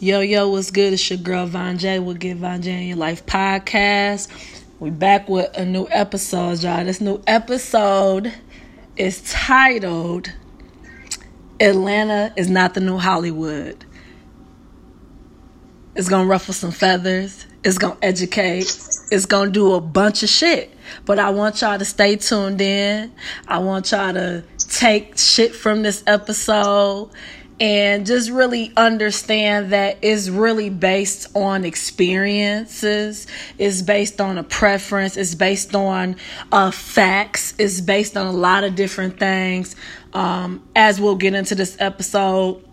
Yo, yo, what's good? It's your girl Von J. We'll get Von J in your life podcast. We back with a new episode, y'all. This new episode is titled Atlanta is not the new Hollywood. It's gonna ruffle some feathers. It's gonna educate. It's gonna do a bunch of shit. But I want y'all to stay tuned in. I want y'all to take shit from this episode and just really understand that it's really based on experiences. It's based on a preference. It's based on uh, facts. It's based on a lot of different things. Um, as we'll get into this episode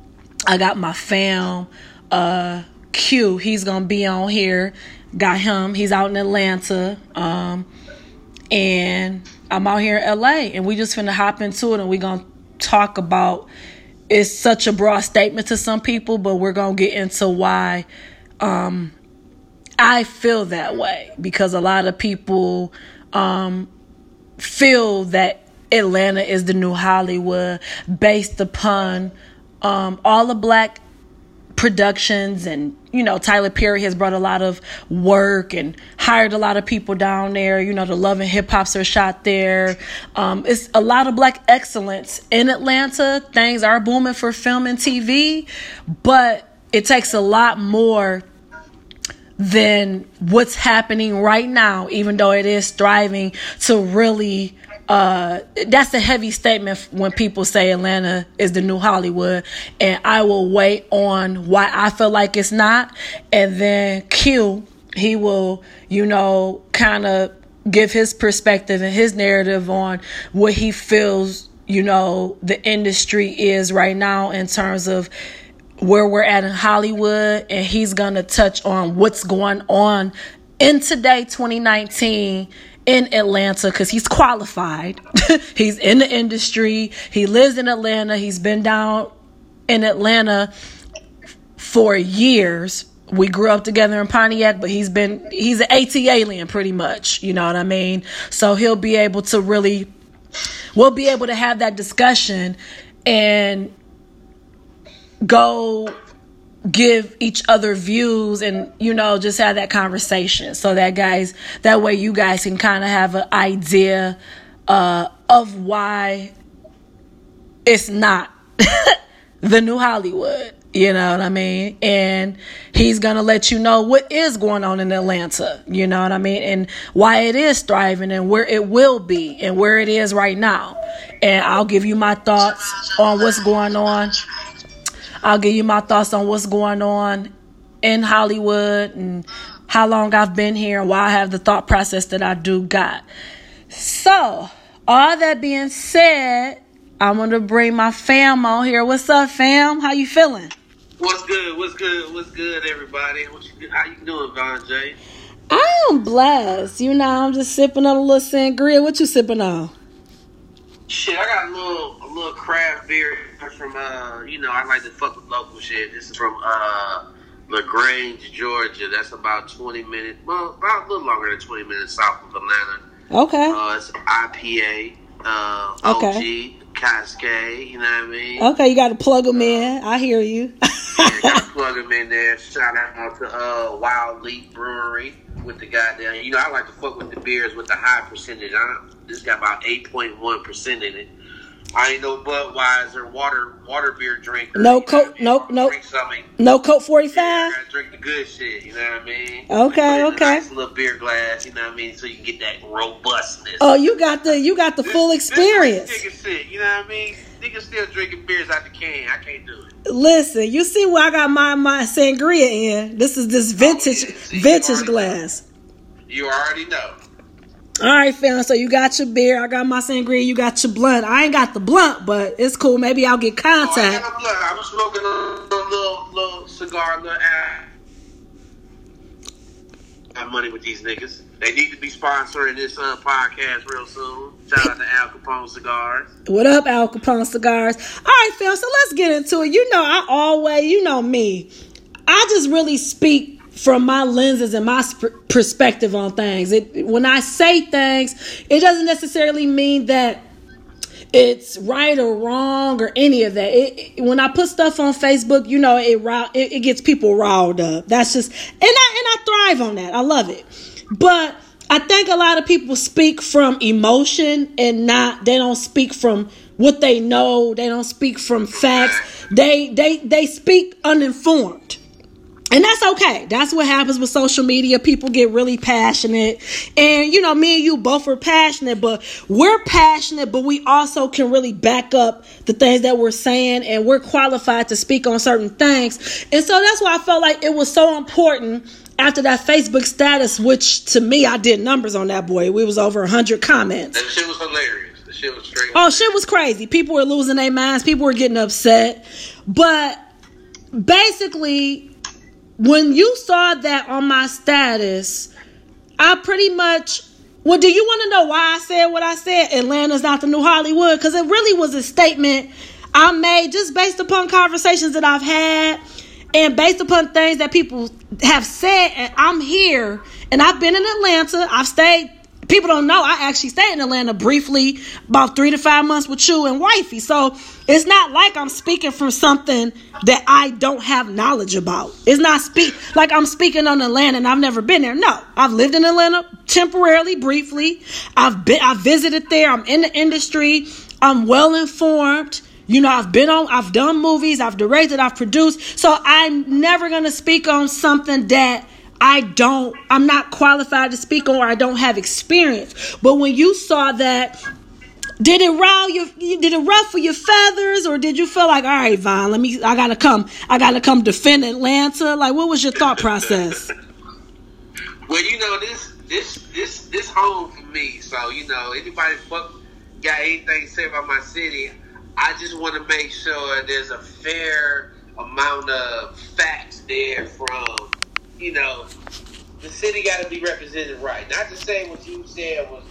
i got my fam uh, q. He's gonna be on here. Got him. He's out in atlanta. Um, and i'm out here in la and we just finna hop into it and we gonna talk about it's such a broad statement to some people, but we're going to get into why um, I feel that way. Because a lot of people um, feel that Atlanta is the new Hollywood based upon um, all the black productions and you know Tyler Perry has brought a lot of work and hired a lot of people down there. You know the love and hip hops are shot there. Um, it's a lot of black excellence in Atlanta. Things are booming for film and TV but it takes a lot more than what's happening right now even though it is thriving, to really uh, that's a heavy statement when people say Atlanta is the new Hollywood, and I will wait on why I feel like it's not, and then Q he will, you know, kind of give his perspective and his narrative on what he feels, you know, the industry is right now in terms of where we're at in Hollywood, and he's gonna touch on what's going on in today, 2019 in Atlanta because he's qualified. he's in the industry. He lives in Atlanta. He's been down in Atlanta for years. We grew up together in Pontiac, but he's been he's an ATLien pretty much, you know what I mean? So he'll be able to really we'll be able to have that discussion and go give each other views and you know just have that conversation so that guys that way you guys can kind of have an idea uh, of why it's not the new Hollywood. You know what I mean? And he's to let you know what is going on in Atlanta. You know what I mean? And why it is thriving and where it will be and where it is right now. And I'll give you my thoughts on what's going on I'll give you my thoughts on what's going on in Hollywood and how long I've been here and why I have the thought process that I do got. So, all that being said, I'm gonna bring my fam on here. What's up, fam? How you feeling? What's good? What's good? What's good, everybody? What you, how you doing, Von J? I am blessed. You know, I'm just sipping on a little sangria. What you sipping on? Shit, I got a little a little craft beer from uh, you know, I like to fuck with local shit. This is from uh LaGrange, Georgia. That's about twenty minutes, well, about a little longer than twenty minutes south of Atlanta. Okay. Uh, it's IPA, uh, okay. OG, Cascade. You know what I mean? Okay, you got to plug them in. I hear you. yeah, got to plug them in there. Shout out to uh, Wild Leap Brewery with the goddamn. You know, I like to fuck with the beers with the high percentage. I, this got about eight point one percent in it. I ain't no Budweiser water water beer drinker. No coke, no no no Colt forty five. Yeah, drink the good shit. You know what I mean? Okay, okay. nice little beer glass. You know what I mean? So you get that robustness. Oh, you got the you got the this, full experience. This shit. You know what I mean? Niggas still drinking beers out the can. I can't do it. Listen, you see where I got my my sangria in? This is this oh, vintage oh, yeah. vintage you glass. Know. You already know. All right, fam. So you got your beer. I got my sangria. You got your blunt. I ain't got the blunt, but it's cool. Maybe I'll get contact. Oh, I got blunt. I was smoking a little, little cigar, little ad. Got money with these niggas. They need to be sponsoring this uh, podcast real soon. Shout out to Al Capone Cigars. What up, Al Capone Cigars? All right, fam. So let's get into it. You know, I always, you know me. I just really speak from my lenses and my perspective on things. It, when I say things, it doesn't necessarily mean that it's right or wrong or any of that. It, it, when I put stuff on Facebook, you know, it, it it gets people riled up. That's just and I and I thrive on that. I love it. But I think a lot of people speak from emotion and not they don't speak from what they know. They don't speak from facts. They they they speak uninformed. And that's okay. That's what happens with social media. People get really passionate. And, you know, me and you both are passionate, but we're passionate, but we also can really back up the things that we're saying and we're qualified to speak on certain things. And so that's why I felt like it was so important after that Facebook status, which to me, I did numbers on that boy. We was over 100 comments. That shit was hilarious. The shit was straight. Oh, shit was crazy. People were losing their minds. People were getting upset. But basically, when you saw that on my status, I pretty much. Well, do you want to know why I said what I said? Atlanta's not the new Hollywood because it really was a statement I made just based upon conversations that I've had and based upon things that people have said. And I'm here, and I've been in Atlanta. I've stayed people don't know I actually stayed in Atlanta briefly, about three to five months with you and wifey. So it's not like I'm speaking from something that I don't have knowledge about. It's not speak like I'm speaking on Atlanta and I've never been there. No, I've lived in Atlanta temporarily, briefly. I've been I visited there. I'm in the industry. I'm well informed. You know, I've been on, I've done movies, I've directed, I've produced. So I'm never gonna speak on something that I don't, I'm not qualified to speak on or I don't have experience. But when you saw that, did it did it ruffle your feathers or did you feel like, all right, Vaughn, let me, I gotta come, I gotta come defend Atlanta? Like, what was your thought process? well, you know, this, this, this, this home for me. So, you know, anybody fuck, got anything to say about my city, I just want to make sure there's a fair amount of facts there from you know, the city got to be represented right. Not to say what you said was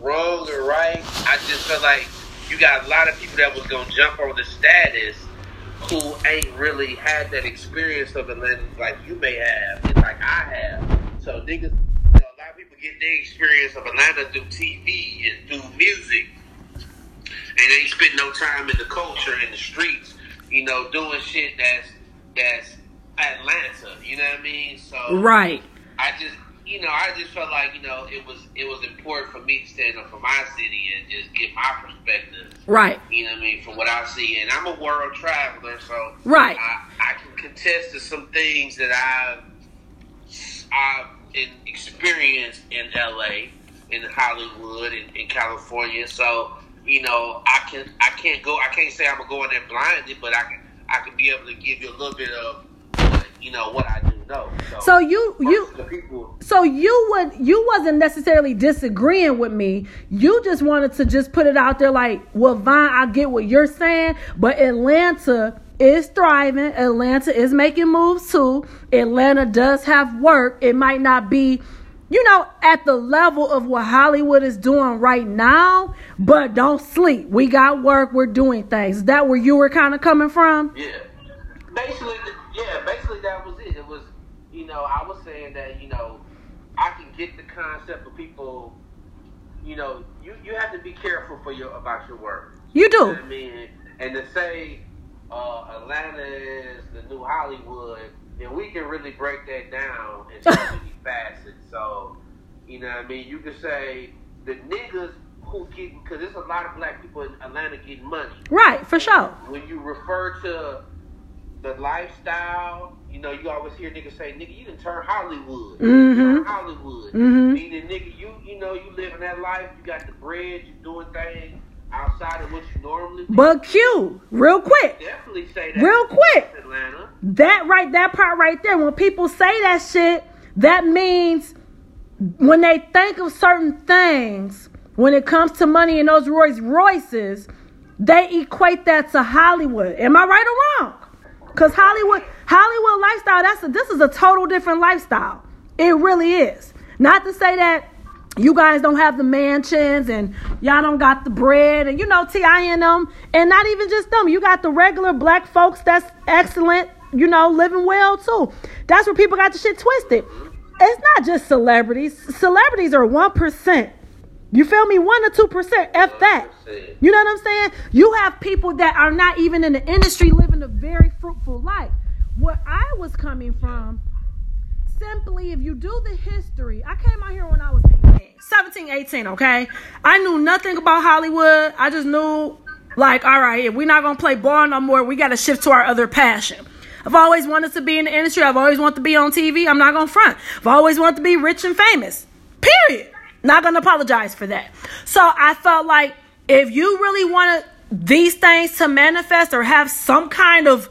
wrong or right. I just feel like you got a lot of people that was gonna jump on the status who ain't really had that experience of Atlanta like you may have, and like I have. So niggas, you know, a lot of people get their experience of Atlanta through TV and through music, and they ain't spend no time in the culture in the streets. You know, doing shit that's that's Atlanta. You know what I mean? So right. I just you know I just felt like you know it was it was important for me to stand up for my city and just get my perspective. Right. You know what I mean from what I see, and I'm a world traveler, so right. I, I can contest to some things that I've I've experienced in LA, in Hollywood, in, in California. So you know I can I can't go I can't say I'm gonna go in there blinded, but I can I can be able to give you a little bit of you know what I do know. So, so you you people, so you would you wasn't necessarily disagreeing with me. You just wanted to just put it out there like, well, Vaughn, I get what you're saying, but Atlanta is thriving. Atlanta is making moves too. Atlanta does have work. It might not be you know, at the level of what Hollywood is doing right now, but don't sleep. We got work, we're doing things. Is that where you were kind of coming from? Yeah. Basically, yeah, basically that was it. It was, you know, I was saying that, you know, I can get the concept of people, you know, you, you have to be careful for your about your work. You do. You know I mean, and to say uh, Atlanta is the new Hollywood, and we can really break that down many facets. So, you know, what I mean, you could say the niggas who get because there's a lot of black people in Atlanta getting money. Right, for sure. When you refer to the lifestyle. You know, you always hear niggas say, "Nigga, you didn't turn Hollywood." Mm-hmm. Turn Hollywood. Mm-hmm. Meaning, nigga, you you know you living that life. You got the bread. You doing things outside of what you normally. do. But Q, real quick. Definitely say that. Real quick. Atlanta. That right, that part right there. When people say that shit, that means when they think of certain things, when it comes to money and those Rolls Royces, they equate that to Hollywood. Am I right or wrong? Cause Hollywood, Hollywood lifestyle, that's a, this is a total different lifestyle. It really is. Not to say that you guys don't have the mansions and y'all don't got the bread and you know T.I. and them, and not even just them. You got the regular black folks that's excellent, you know, living well too. That's where people got the shit twisted. It's not just celebrities. Celebrities are one percent You feel me? One or two percent. F that. You know what I'm saying? You have people that are not even in the industry living a very fruitful life. Where I was coming from, simply if you do the history, I came out here when I was 18, 17, 18, okay? I knew nothing about Hollywood. I just knew, like, all right, if we're not gonna play ball no more, we gotta shift to our other passion. I've always wanted to be in the industry. I've always wanted to be on TV. I'm not gonna front. I've always wanted to be rich and famous. Period. Not gonna apologize for that. So I felt like if you really wanted these things to manifest or have some kind of,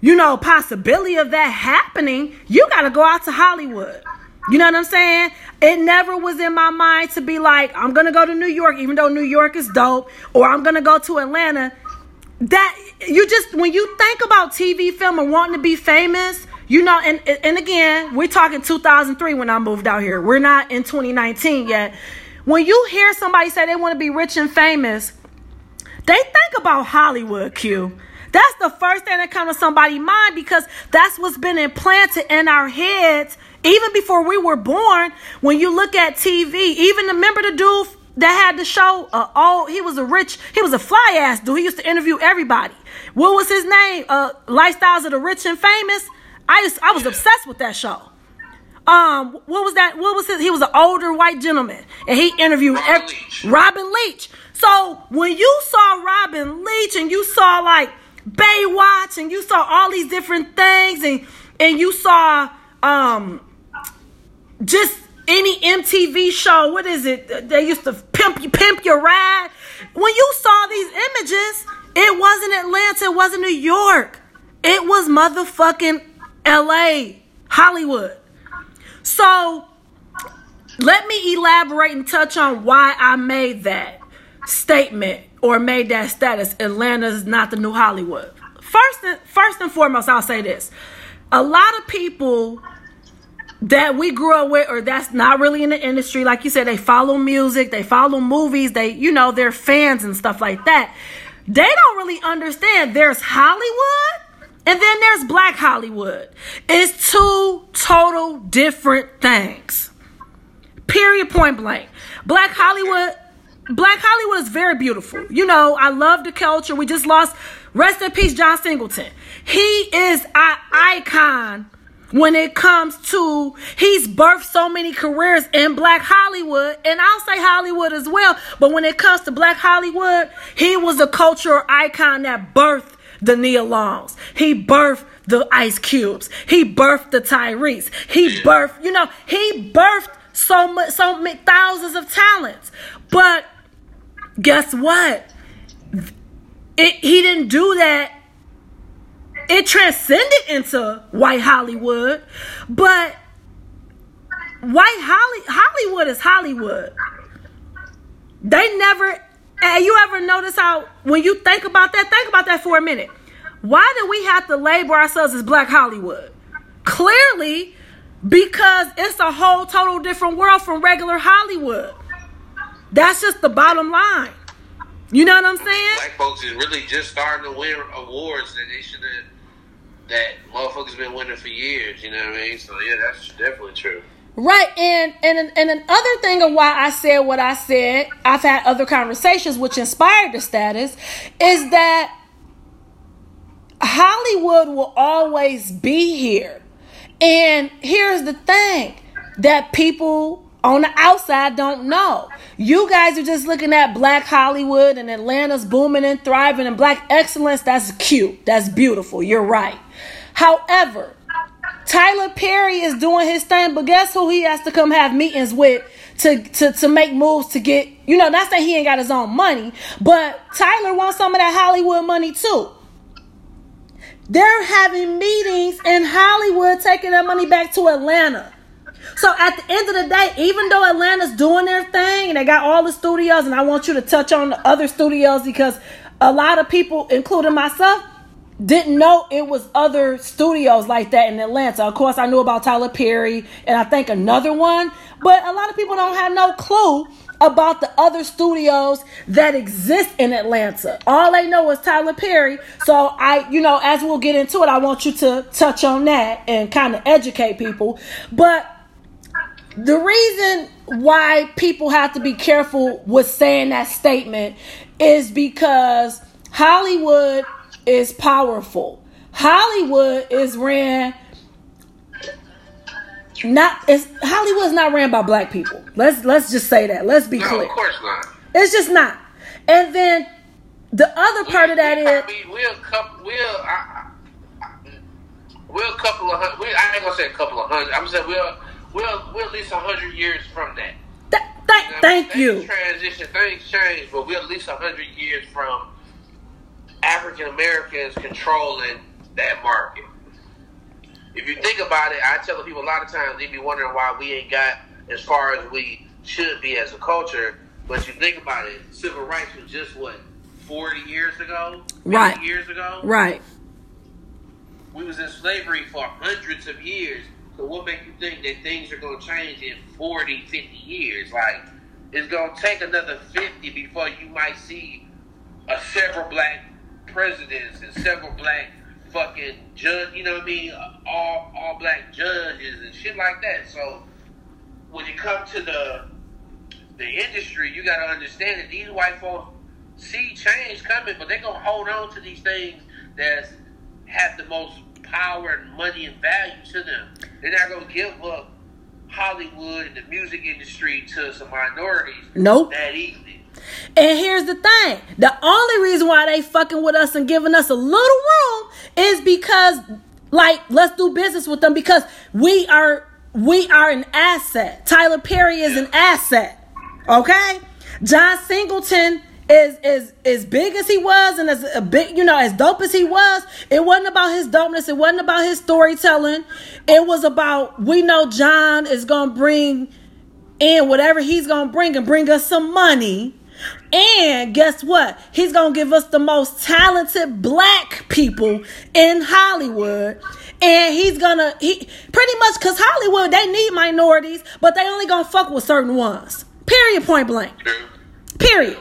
you know, possibility of that happening, you gotta go out to Hollywood. You know what I'm saying? It never was in my mind to be like, I'm gonna go to New York, even though New York is dope, or I'm gonna go to Atlanta. That you just when you think about TV film and wanting to be famous, you know, and and again, we're talking 2003 when I moved out here. We're not in 2019 yet. When you hear somebody say they want to be rich and famous, they think about Hollywood, Q. That's the first thing that comes to somebody's mind because that's what's been implanted in our heads even before we were born. When you look at TV, even remember the dude that had the show. Uh, oh, he was a rich, he was a fly ass dude. He used to interview everybody. What was his name? Uh, Lifestyles of the Rich and Famous. I I was obsessed with that show. Um, what was that? What was his? He was an older white gentleman, and he interviewed Robin every, Leach. Robin Leach. So when you saw Robin Leach and you saw like Baywatch and you saw all these different things and and you saw um just any MTV show, what is it? They used to pimp you, pimp your ride. When you saw these images, it wasn't Atlanta, it wasn't New York. It was motherfucking LA, Hollywood. So let me elaborate and touch on why I made that statement or made that status. Atlanta is not the new Hollywood. First and first and foremost, I'll say this. A lot of people that we grew up with or that's not really in the industry. Like you said they follow music they follow movies they you know they're fans and stuff like that. They don't really understand there's hollywood and then there's black hollywood. It's two total different things. Period point blank. Black hollywood black hollywood is very beautiful. You know i love the culture. We just lost rest in peace john singleton. He is an icon when it comes to he's birthed so many careers in black hollywood and i'll say hollywood as well but when it comes to black hollywood he was a cultural icon that birthed the Nia. He birthed the Ice Cubes. He birthed the Tyrese. He birthed, you know, he birthed so much, so many thousands of talents. But guess what? It, he didn't do that it transcended into white Hollywood, but white Holly Hollywood is Hollywood. They never and you ever notice how when you think about that, think about that for a minute. Why do we have to label ourselves as black Hollywood? Clearly, because it's a whole total different world from regular Hollywood. That's just the bottom line. You know what I'm saying? Black folks is really just starting to win awards that they should have. That motherfuckers been winning for years. You know what I mean? So yeah, that's definitely true. Right, and and and another thing of why I said what I said, I've had other conversations which inspired the status, is that Hollywood will always be here. And here's the thing that people on the outside don't know. You guys are just looking at black Hollywood and Atlanta's booming and thriving and black excellence. That's cute. That's beautiful. You're right. However, Tyler Perry is doing his thing, but guess who he has to come have meetings with to, to, to make moves to get, you know, not saying he ain't got his own money, but Tyler wants some of that Hollywood money too. They're having meetings in Hollywood taking that money back to Atlanta. So at the end of the day, even though Atlanta's doing their thing and they got all the studios, and I want you to touch on the other studios because a lot of people, including myself, didn't know it was other studios like that in Atlanta. Of course, I knew about Tyler Perry and I think another one, but a lot of people don't have no clue about the other studios that exist in Atlanta. All they know is Tyler Perry. So I, you know, as we'll get into it, I want you to touch on that and kind of educate people. But the reason why people have to be careful with saying that statement is because Hollywood is powerful. Hollywood is ran not it's Hollywood's not ran by black people. Let's let's just say that. Let's be No, clear. of course not. It's just not. And then the other part of that we, is we're a couple. We're I, I, we're a couple of hundred. We, I ain't gonna say a couple of hundred. I'm saying we're we're we're at least a hundred years from that. th- th- You know, thank you. Transition, things change, but we're at least a hundred years from African Americans controlling that market. If you think about it, I tell the people a lot of times they be wondering why we ain't got as far as we should be as a culture. But you think about it, civil rights was just what forty years ago, Right. Years ago, Right. we was in slavery for hundreds of years. So what make you think that things are going to change in 40, 50 years? Like, it's going to take another 50 before you might see a several black presidents and several black fucking judge, you know what I mean? All, all black judges and shit like that. So when you come to the, the industry, you got to understand that these white folks see change coming, but they're going to hold on to these things that have the most power and money and value to them. They're not going to give up Hollywood and the music industry to some minorities Nope. that easily. And here's the thing: the only reason why they fucking with us and giving us a little room is because, like, let's do business with them because we are we are an asset. Tyler Perry is an asset. Okay, John Singleton is is as big as he was and as a big you know as dope as he was. It wasn't about his dopeness. It wasn't about his storytelling. It was about we know John is gonna bring in whatever he's gonna bring and bring us some money. And guess what? He's gonna give us the most talented black people in Hollywood. And he's gonna he pretty much cause Hollywood they need minorities, but they only gonna fuck with certain ones. Period point blank. Period.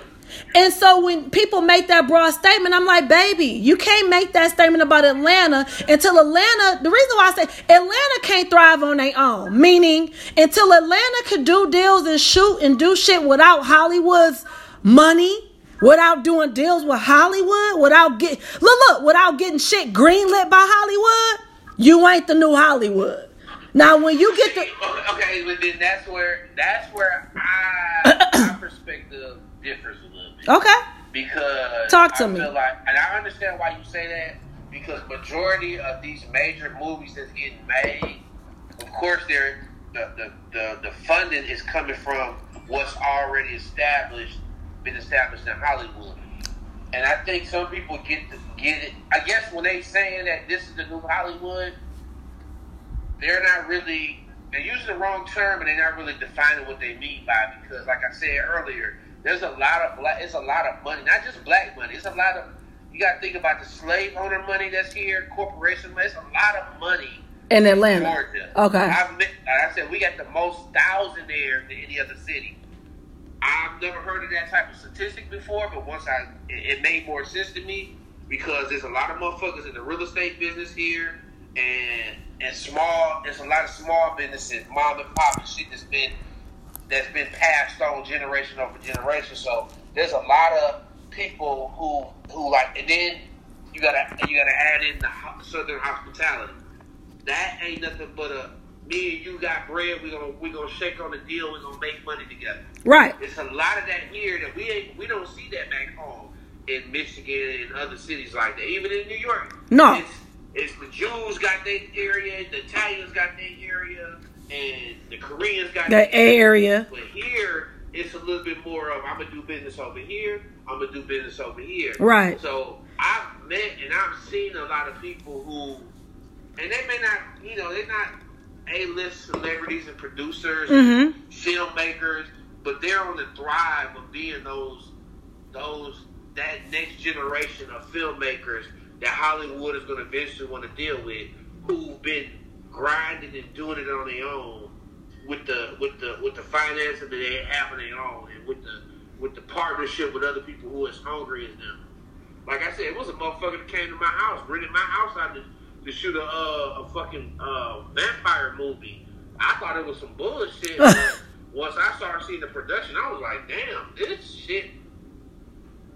And so when people make that broad statement, I'm like, baby, you can't make that statement about Atlanta until Atlanta. The reason why I say Atlanta can't thrive on their own, meaning until Atlanta could do deals and shoot and do shit without Hollywood's money, without doing deals with Hollywood, without get look look, without getting shit greenlit by Hollywood, you ain't the new Hollywood. Now when you get the Okay, but then that's where that's where I my perspective differs a little bit. okay, because Talk to I me. Like, and I understand why you say that because majority of these major movies that's getting made, of course, they're the the, the, the funding is coming from what's already established, been established in Hollywood. And I think some people get the, get it. I guess when they saying that this is the new Hollywood, they're not really they're using the wrong term and they're not really defining what they mean by it because like I said earlier, there's a lot of black it's a lot of money, not just black money, it's a lot of you gotta think about the slave owner money that's here, corporation money, it's a lot of money in in Atlanta. Georgia. Okay. I've met, like I said, we got the most thousandaires than any other city. I've never heard of that type of statistic before, but once I, it, made more sense to me because there's a lot of motherfuckers in the real estate business here, and and small. There's a lot of small businesses, mom and pop and shit that's been that's been passed on generation over generation. So there's a lot of people who who like, and then you gotta you gotta add in the southern hospitality. That ain't nothing but a me and you got bread. We gonna we gonna shake on the deal. We're gonna make money together. Right. It's a lot of that here that we ain't we don't see that back home in Michigan and other cities like that. Even in New York. No. It's, it's the Jews got their area, the Italians got their area, and the Koreans got The their area. But here it's a little bit more of I'm gonna do business over here, I'm gonna do business over here. Right. So I've met and I've seen a lot of people who and they may not you know, they're not A list celebrities and producers Mhm. filmmakers, but they're on the thrive of being those those that next generation of filmmakers that Hollywood is going to eventually want to deal with, who've been grinding and doing it on their own with the with the with the finances that they have on their own, and with the with the partnership with other people who are as hungry as them. Like I said, it was a motherfucker that came to my house, rented my house out to, to shoot a uh, a fucking uh, vampire movie. I thought it was some bullshit. once I started seeing the production, I was like, damn, this shit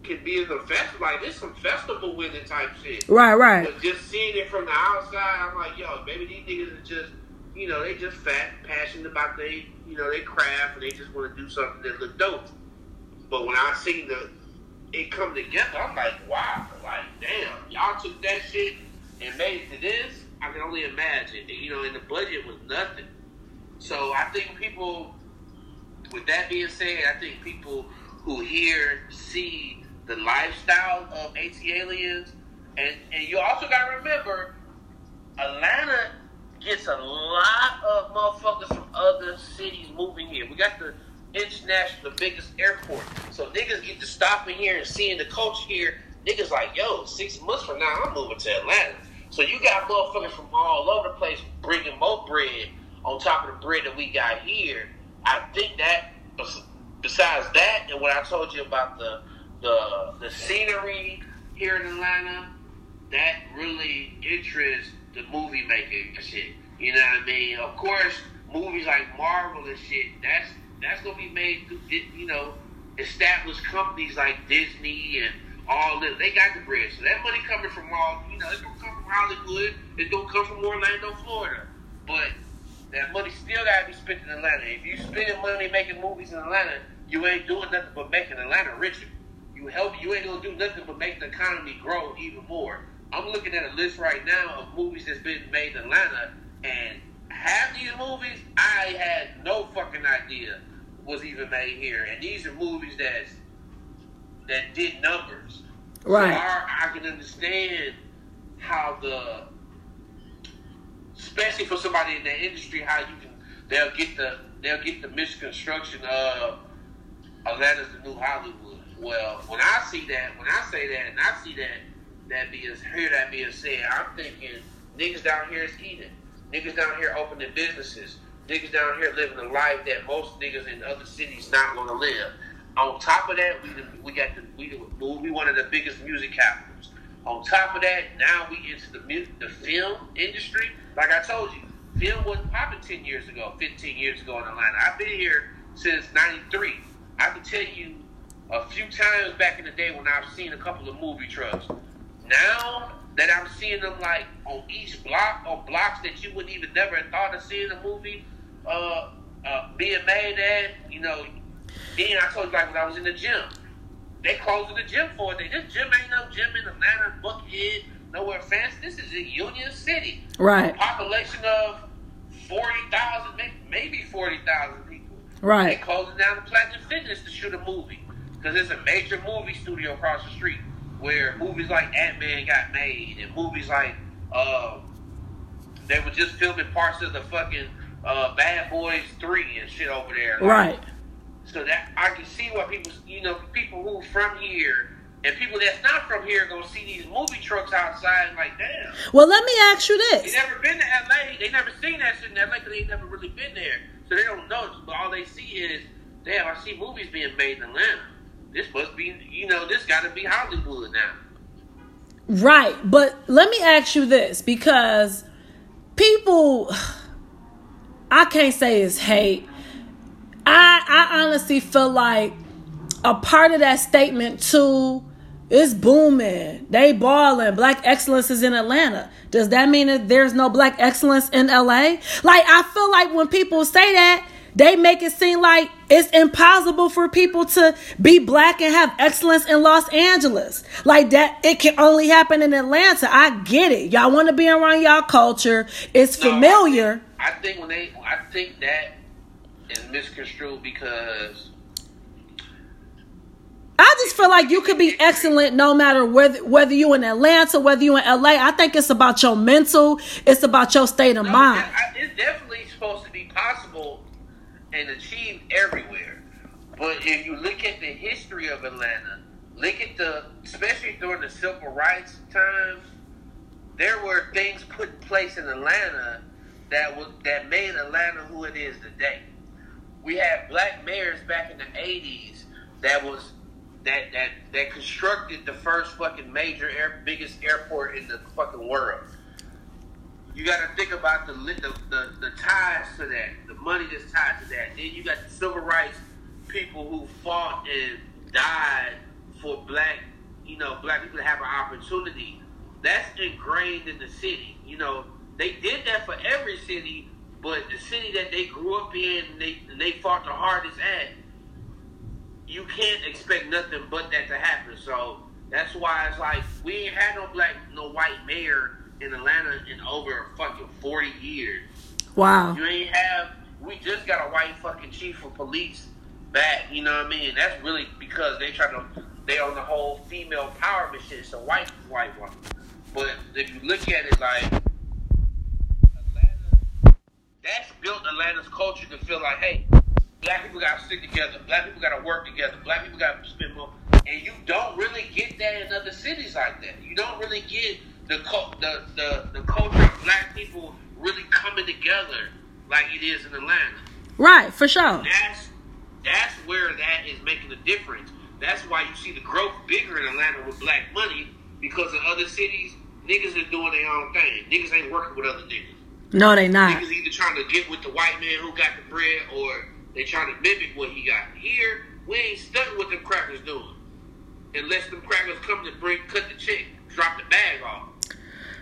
can be in the festival. Like, this some festival winning type shit. Right, right. But just seeing it from the outside, I'm like, yo, maybe these niggas are just, you know, they just fat, passionate about they, you know, they craft, and they just want to do something that look dope. But when I seen the it come together, I'm like, wow, like, damn, y'all took that shit made it to this. I can only imagine, you know, and the budget was nothing. So I think people, with that being said, I think people who hear, see the lifestyle of ATLiens, and, and you also got to remember, Atlanta gets a lot of motherfuckers from other cities moving here. We got the international, the biggest airport. So niggas get to stopping here and seeing the culture here. Niggas like, yo, six months from now, I'm moving to Atlanta. So you got motherfuckers from all over the place bringing more bread on top of the bread that we got here. I think that, besides that, and what I told you about the the the scenery here in Atlanta, that really interests the movie making shit. You know what I mean? Of course, movies like Marvel and shit. That's that's gonna be made you know established companies like Disney and all this. They got the bread, so that money coming from all you know it's gonna come from Hollywood. It's gonna come from Orlando, Florida. But that money still gotta be spent in Atlanta. If you spending money making movies in Atlanta, you ain't doing nothing but making Atlanta richer. You help. You ain't gonna do nothing but make the economy grow even more. I'm looking at a list right now of movies that's been made in Atlanta, and half these movies I had no fucking idea was even made here, and these are movies that that did numbers. Right. So I, I can understand how the, especially for somebody in the industry, how you can they'll get the they'll get the misconstruction of Atlanta's the new Hollywood. Well, when I see that, when I say that, and I see that that being hear that being said, I'm thinking niggas down here is eating, niggas down here opening businesses, niggas down here living a life that most niggas in other cities not gonna live. On top of that, we we got the we we one of the biggest music capitals. On top of that, now we into the the film industry. Like I told you, film wasn't popping ten years ago, fifteen years ago in Atlanta. I've been here since '93. I can tell you a few times back in the day when I've seen a couple of movie trucks. Now that I'm seeing them like on each block or blocks that you wouldn't even never thought of seeing a movie uh, uh, being made at, you know, then I told you like when I was in the gym, they closing the gym for it. They this gym ain't no gym in Atlanta, Buckhead, nowhere fancy. This is in Union City, right? Population of forty thousand, maybe forty thousand people. Right. They closing down the Platinum Fitness to shoot a movie because it's a major movie studio across the street where movies like Ant Man got made and movies like uh, they were just filming parts of the fucking uh, Bad Boys Three and shit over there. Like, right. So that I can see why people, you know, people who from here and people that's not from here gonna see these movie trucks outside and like, damn. Well, let me ask you this: They never been to LA. They never seen that shit in LA because they never really been there, so they don't know. But all they see is, damn, I see movies being made in Atlanta. This must be, you know, this got to be Hollywood now. Right, but let me ask you this because people I can't say it's hate. I I honestly feel like a part of that statement too is booming. They balling. Black excellence is in Atlanta. Does that mean that there's no black excellence in LA? Like I feel like when people say that, they make it seem like it's impossible for people to be black and have excellence in Los Angeles. Like that, it can only happen in Atlanta. I get it. Y'all want to be around y'all culture. It's familiar. No, I think when they, I think that is misconstrued because I just feel like you could be excellent no matter whether whether you in Atlanta, whether you in LA. I think it's about your mental, it's about your state of no, mind. It's definitely supposed to be possible and achieved everywhere. But if you look at the history of Atlanta, look at the especially during the civil rights times, there were things put in place in Atlanta that was that made Atlanta who it is today. We had black mayors back in the '80s that was that that that constructed the first fucking major air, biggest airport in the fucking world. you got to think about the, the the the ties to that, the money that's tied to that. Then you got the civil rights people who fought and died for black, you know, black people to have an opportunity. That's ingrained in the city. You know, they did that for every city, but the city that they grew up in, they they fought the hardest at. You can't expect nothing but that to happen. So that's why it's like we ain't had no black, no white mayor in Atlanta in over fucking forty years. Wow. You ain't have. We just got a white fucking chief of police back. You know what I mean? That's really because they try to. They on the whole female empowerment shit. It's a white white one. But if you look at it like that's built Atlanta's culture to feel like, hey, black people gotta stick together. Black people gotta work together. Black people gotta spend more. And you don't really get that in other cities like that. You don't really get the the the, the culture of black people really coming together like it is in Atlanta. Right, for sure. That's that's where that is making a difference. That's why you see the growth bigger in Atlanta with black money because in other cities, niggas are doing their own thing. Niggas ain't working with other niggas. No, they not. Niggas either trying to get with the white man who got the bread or they trying to mimic what he got. Here, we ain't stuck with them crackers doing. Unless them crackers come to bring, cut the check, drop the bag off.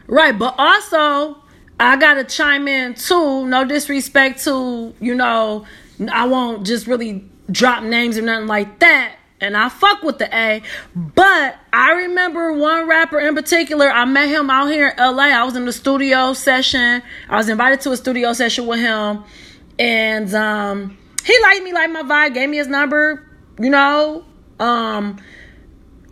Right, but also I gotta chime in too. No disrespect to you know, I won't just really drop names or nothing like that. And I fuck with the A, but I remember one rapper in particular. I met him out here in LA. I was in the studio session. I was invited to a studio session with him, and um, he liked me, like my vibe, gave me his number. You know, um,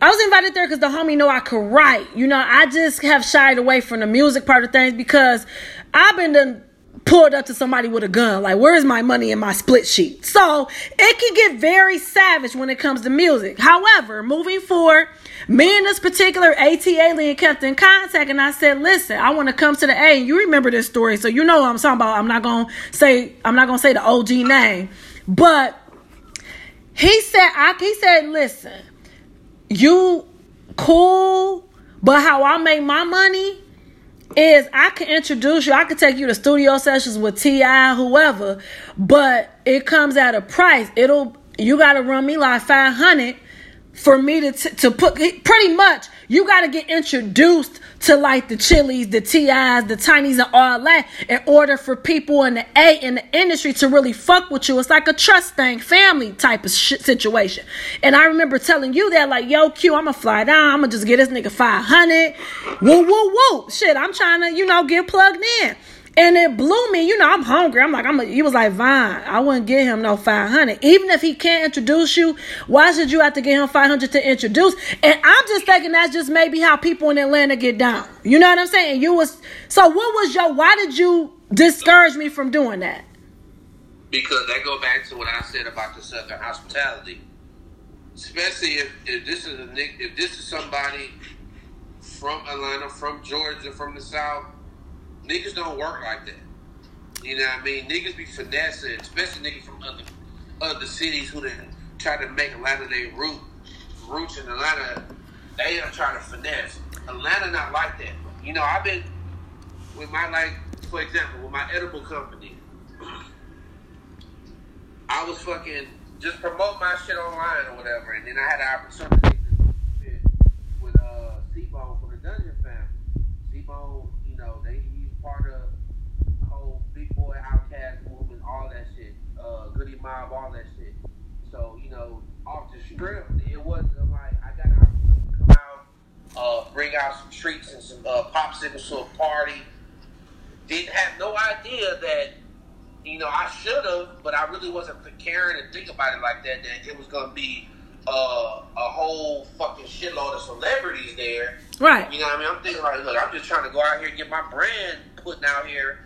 I was invited there because the homie know I could write. You know, I just have shied away from the music part of things because I've been done pulled up to somebody with a gun. Like, where's my money in my split sheet? So it can get very savage when it comes to music. However, moving forward, me and this particular ATLien kept in contact and I said, listen, I want to come to the A. And you remember this story, so you know what I'm talking about. I'm not gonna say I'm not gonna say the OG name. But he said I he said, listen, you cool, but how I make my money is I can introduce you, I can take you to studio sessions with T.I., whoever, but it comes at a price. It'll you gotta run me like 500 for me to t- to put pretty much you got to get introduced to like the chilies the TIs the tinies and all that in order for people in the A in the industry to really fuck with you. It's like a trust thing family type of situation. And I remember telling you that like yo Q I'm gonna fly down. I'm gonna just get this nigga 500 woo woo woo. Shit I'm trying to you know get plugged in and it blew me. You know, I'm hungry. I'm like, I'm. A, he was like, Vine, I wouldn't give him no 500. Even if he can't introduce you, why should you have to give him 500 to introduce? And I'm just thinking that's just maybe how people in Atlanta get down. You know what I'm saying? You was so. What was your? Why did you discourage me from doing that? Because that go back to what I said about the Southern hospitality. Especially if, if this is a if this is somebody from Atlanta, from Georgia, from the South niggas don't work like that. You know what I mean? Niggas be finessing, especially niggas from other other cities who then try to make Atlanta their root roots in Atlanta. They are trying to finesse. Atlanta not like that. You know, I've been with my like, for example, with my edible company. I was fucking just promote my shit online or whatever, and then I had the opportunity to with uh C-Bone from the Dungeon family. C-Bone, you know, they part of the whole Big Boi OutKast movement, all that shit, uh, Goodie Mob, all that shit. So you know, off the strip, it wasn't like I got to come out, uh, bring out some treats and some uh, popsicles to a party. Didn't have no idea that you know I should have, but I really wasn't preparing and think about it like that. That it was gonna be uh, a whole fucking shitload of celebrities there. Right. You know what I mean? I'm thinking like, look, I'm just trying to go out here and get my brand putting out here,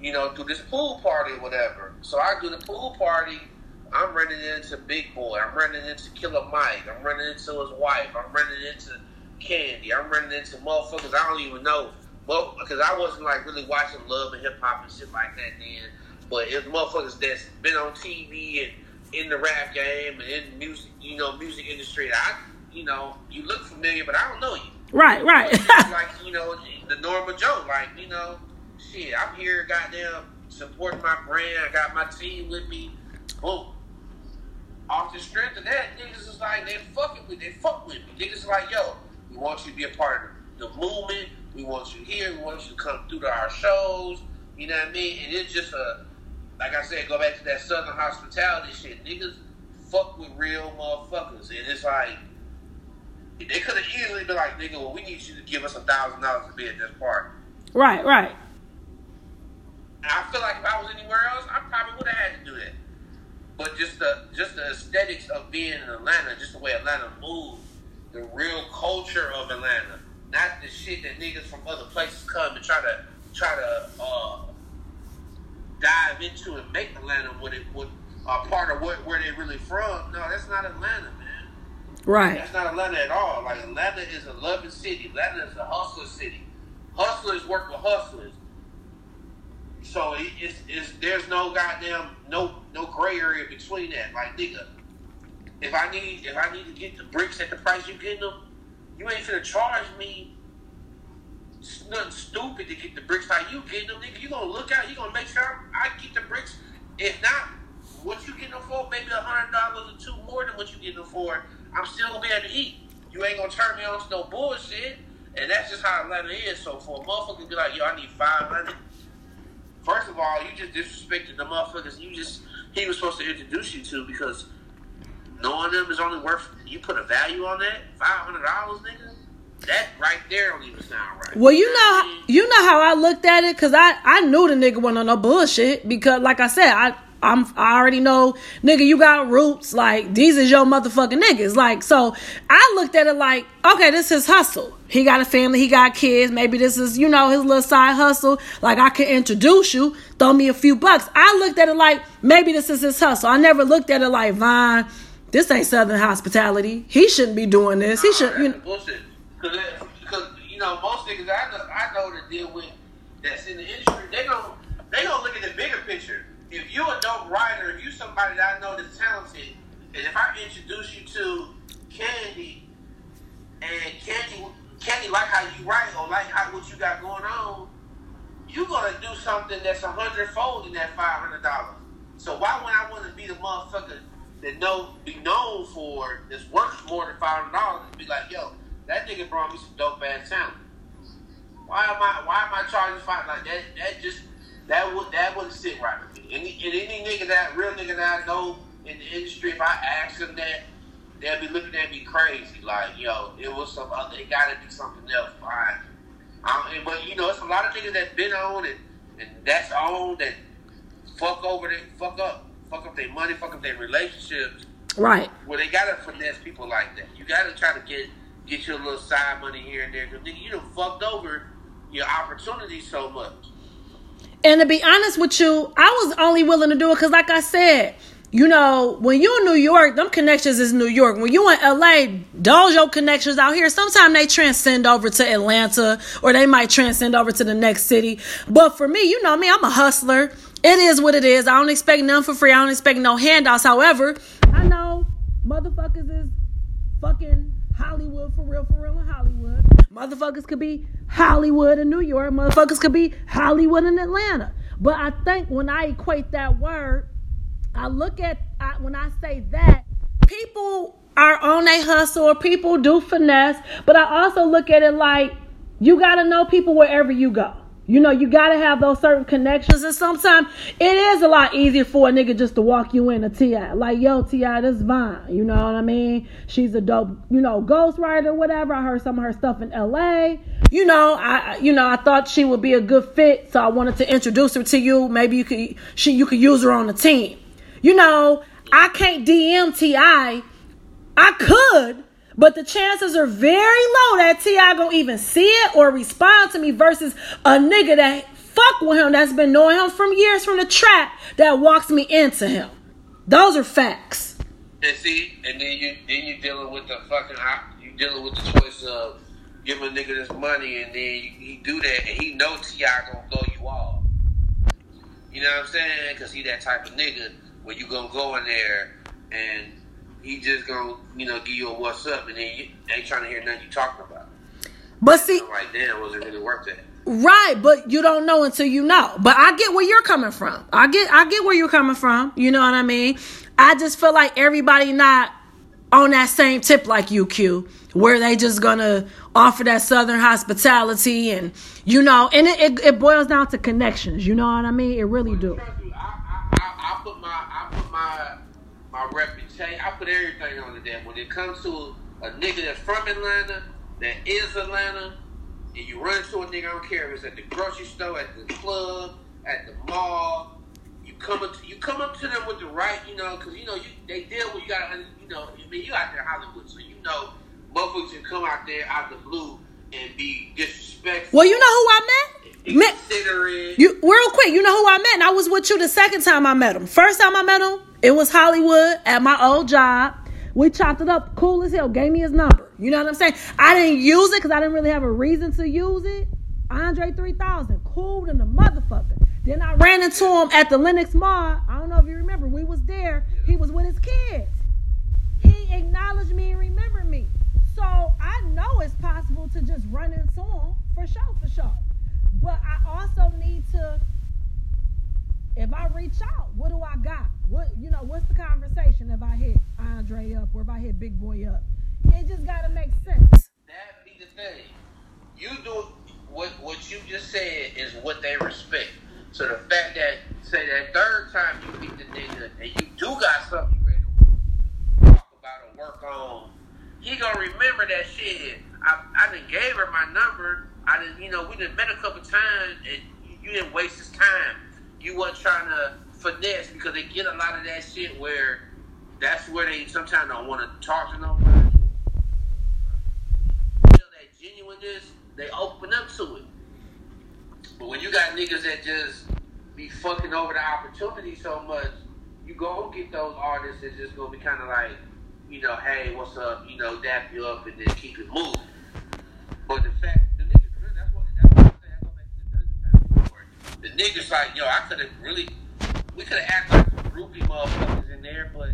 you know, through this pool party or whatever. So I do the pool party. I'm running into Big Boi. I'm running into Killer Mike. I'm running into his wife. I'm running into Kandi. I'm running into motherfuckers I don't even know. Well, because I wasn't like really watching Love and Hip Hop and shit like that then. But it's motherfuckers that's been on TV and in the rap game and in music, you know, music industry. I, you know, you look familiar, but I don't know you. Right, right. like you know, the normal Joe, like you know, shit, I'm here, goddamn, supporting my brand. I got my team with me. Boom. Off the strength of that, niggas is like, they fucking with, they fuck with me. Niggas is like, yo, we want you to be a part of the movement. We want you here. We want you to come through to our shows. You know what I mean? And it's just a, like I said, go back to that Southern hospitality shit. Niggas fuck with real motherfuckers. And it's like, they could have easily been like, nigga, well, we need you to give us a thousand dollars to be at this party. Right, right. I feel like if I was anywhere else, I probably would have had to do that. But just the just the aesthetics of being in Atlanta, just the way Atlanta moves, the real culture of Atlanta, not the shit that niggas from other places come and try to try to uh, dive into and make Atlanta what it would uh, part of what, where they really from. No, that's not Atlanta, man. Right. That's not Atlanta at all. Like Atlanta is a loving city. Atlanta is a hustler city. Hustlers work with hustlers. So it, it's, it's there's no goddamn no no gray area between that. Like nigga, if I need if I need to get the bricks at the price you getting them, you ain't finna charge me nothing stupid to get the bricks like you getting them, nigga. You gonna look out, you gonna make sure I get the bricks. If not, what you getting them for? Maybe a hundred dollars or two more than what you getting them for. I'm still gonna be able to eat. You ain't gonna turn me on to no bullshit. And that's just how Atlanta is. So for a motherfucker to be like, yo, I need five hundred. First of all, you just disrespected the motherfuckers you just he was supposed to introduce you to because knowing them is only worth you put a value on that five hundred dollars, nigga. That right there don't even sound right. Well, you know, you know how I looked at it because I I knew the nigga wasn't on no bullshit because, like I said, I I'm I already know, nigga, you got roots. Like these is your motherfucking niggas. Like so, I looked at it like, okay, this is hustle. He got a family, he got kids. Maybe this is you know his little side hustle. Like I can introduce you, throw me a few bucks. I looked at it like maybe this is his hustle. I never looked at it like Vine. This ain't Southern hospitality. He shouldn't be doing this. He should. You know, bullshit. Because you know most niggas I know I know to deal with that's in the industry. They don't they don't look at the bigger picture if you a dope writer, if you somebody that I know that's talented, and if I introduce you to Kandi, and Kandi, Kandi like how you write or like how what you got going on, you gonna do something that's a hundredfold in that five hundred dollars. So why would I want to be the motherfucker that know be known for that's worth more than five hundred dollars and be like, yo, that nigga brought me some dope ass talent. Why am I why am I charging five like that? That just that would that wouldn't sit right with me. Any and any nigga that real nigga that I know in the industry, if I ask them that, they'll be looking at me crazy. Like, yo, it was some other. It got to be something else fine. Um, but you know, it's a lot of niggas that been on and and that's on that fuck over they fuck up, fuck up their money, fuck up their relationships. Right. Well, they gotta finesse people like that. You gotta try to get get your little side money here and there. Cause nigga, you done fucked over your opportunity so much. And to be honest with you, I was only willing to do it because, like I said, you know, when you're in New York, them connections is New York. When you in LA, your connections out here. Sometimes they transcend over to Atlanta or they might transcend over to the next city. But for me, you know me, I'm a hustler. It is what it is. I don't expect none for free. I don't expect no handouts. However, I know motherfuckers is fucking Hollywood for real, for real in Hollywood. Motherfuckers could be Hollywood in New York. Motherfuckers could be Hollywood in Atlanta. But I think when I equate that word, I look at I, when I say that people are on a hustle or people do finesse, but I also look at it like you got to know people wherever you go. You know, you gotta have those certain connections, and sometimes it is a lot easier for a nigga just to walk you in a T.I. Like, yo, T.I., this Vine. You know what I mean? She's a dope, you know, ghostwriter, whatever. I heard some of her stuff in L.A. You know, I, you know, I thought she would be a good fit, so I wanted to introduce her to you. Maybe you could, she, you could use her on the team. You know, I can't DM T.I. I could, but the chances are very low that T.I. gonna even see it or respond to me versus a nigga that fuck with him that's been knowing him from years from the trap that walks me into him. Those are facts. And see, and then you then you dealing with the fucking you dealing with the choice of giving a nigga this money and then he do that and he know T.I. gonna blow you off. You know what I'm saying? Cause he that type of nigga where you gonna go in there and he just gonna, you know, give you a what's up, and then you ain't trying to hear nothing you talking about. But see, like, damn, was it really worth that? Right, but you don't know until you know. But I get where you're coming from. I get I get where you're coming from. You know what I mean? I just feel like everybody not on that same tip like you, Q, where they just gonna offer that southern hospitality and you know, and it, it, it boils down to connections. You know what I mean? It really do. I, I, I, I put my I put my my reputation. I put everything on the damn. When it comes to a nigga that's from Atlanta, that is Atlanta, and you run into a nigga, I don't care if it's at the grocery store, at the club, at the mall. You come up to, you come up to them with the right, you know, because you know you they deal with you got you know I mean you out there in Hollywood, so you know motherfuckers can come out there out the blue and be disrespectful. Well, you know who I met? Met you real quick. You know who I met? And I was with you the second time I met him. First time I met him, it was Hollywood at my old job. We chopped it up, cool as hell. Gave me his number. You know what I'm saying? I didn't use it because I didn't really have a reason to use it. Andre 3000, cool than the motherfucker. Then I ran into him at the Lenox Mall. I don't know if you remember. We was there. He was with his kids. He acknowledged me and remembered me. So I know it's possible to just run into him for sure, for sure. But I also need to, if I reach out, what do I got? What you know? What's the conversation if I hit Andre up or if I hit Big Boi up? It just gotta make sense. that be the thing. You do what what you just said is what they respect. So the fact that say that third time you meet the nigga and you do got something ready to talk about or work on, he gonna remember that shit. I I done gave her my number. I didn't you know we done met a couple times and you didn't waste his time. You wasn't trying to finesse because they get a lot of that shit where that's where they sometimes don't want to talk to nobody feel that genuineness, they open up to it. But when you got niggas that just be fucking over the opportunity so much, you go get those artists that's just gonna be kind of like, you know, hey, what's up? You know, dap you up and then keep it moving. But the fact, the niggas, really, that's what, that's what I'm saying. I go back to the Dungeon Family story. The niggas like, yo, I could have really, we could have acted like some groupie motherfuckers in there, but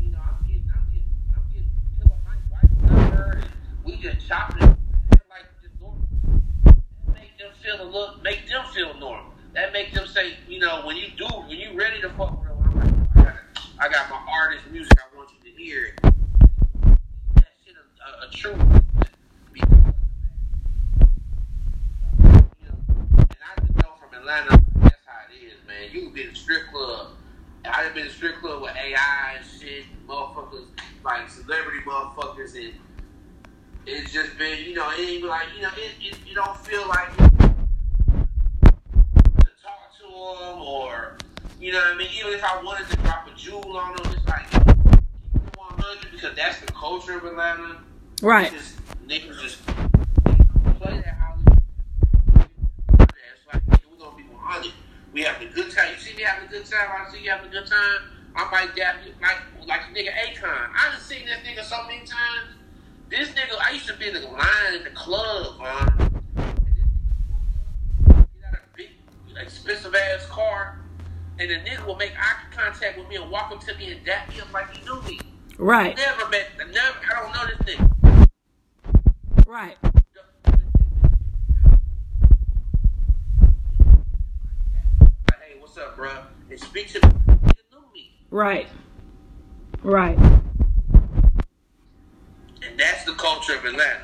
you know, I'm getting, I'm getting, I'm getting Killer Mike's wife number, and we just chopping it like just normal. Make them feel a little, make them feel normal. That make them say, you know, when you do, when you ready to fuck with I'm like, I got, I got my artist music. I want you to hear. That shit a, a, a true. Because of that. You know, and I just know from Atlanta, that's how it is, man. You can be in a strip club. I done been in a strip club with AI and shit, motherfuckers, like celebrity motherfuckers, and it's just been, you know, it ain't like, you know, it, it, you don't feel like to talk to them or, you know what I mean? Even if I wanted to drop a jewel on them, it's like, keep it 100 because that's the culture of Atlanta. Right. Just, niggas just play that Hollywood. It's like, nigga, we're gonna be 100. We having a good time. You see me having a good time. I see you having a good time. I might dap you like like the nigga Akon. I done seen this nigga so many times. This nigga, I used to be in the line in the club, man. And this nigga get out a big, expensive ass car, and the nigga will make eye contact with me and walk up to me and dap me up like he knew me. Right. Never met, never. I don't know this nigga. Right. Hey, what's up, bro? And speak to me. Nigga knew me. Right. Right. And that's the culture of Atlanta.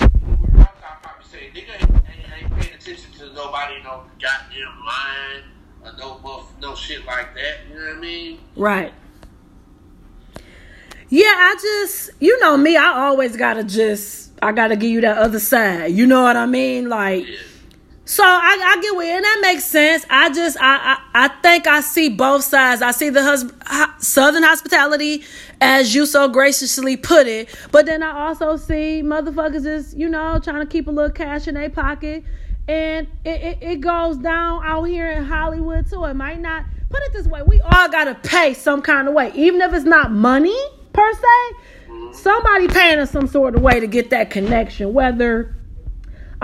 I'll probably say, nigga ain't, ain't paying attention to nobody, no goddamn line, or no, buff- no shit like that. You know what I mean? Right. Yeah, I just, you know me, I always gotta just, I gotta give you that other side. You know what I mean? Like, Yeah. So I, I get where, and that makes sense. I just, I, I, I think I see both sides. I see the hus- Southern hospitality, as you so graciously put it, but then I also see motherfuckers is, you know, trying to keep a little cash in their pocket. And it, it, it goes down out here in Hollywood too. It might not, put it this way, we all gotta pay some kind of way, even if it's not money per se. Somebody paying us some sort of way to get that connection, whether